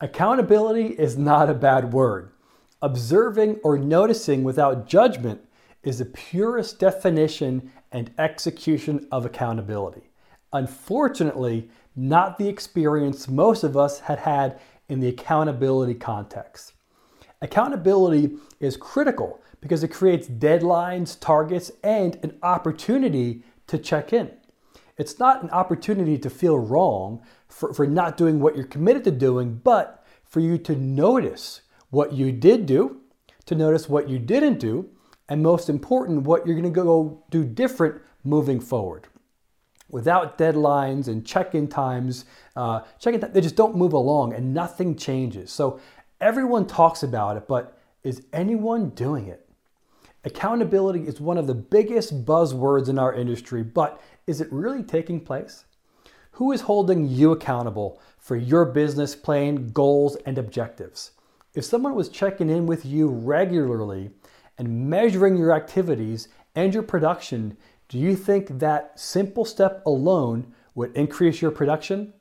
Accountability is not a bad word. Observing or noticing without judgment is the purest definition and execution of accountability. Unfortunately, not the experience most of us had had in the accountability context. Accountability is critical because it creates deadlines, targets, and an opportunity to check in. It's not an opportunity to feel wrong for, for not doing what you're committed to doing, but for you to notice what you did do, to notice what you didn't do, and most important, what you're to go do different moving forward. Without deadlines and check-in times, uh, check-in they just don't move along, and nothing changes. So everyone talks about it, but is anyone doing it? Accountability is one of the biggest buzzwords in our industry, but is it really taking place? Who is holding you accountable for your business plan, goals, and objectives? If someone was checking in with you regularly and measuring your activities and your production, do you think that simple step alone would increase your production?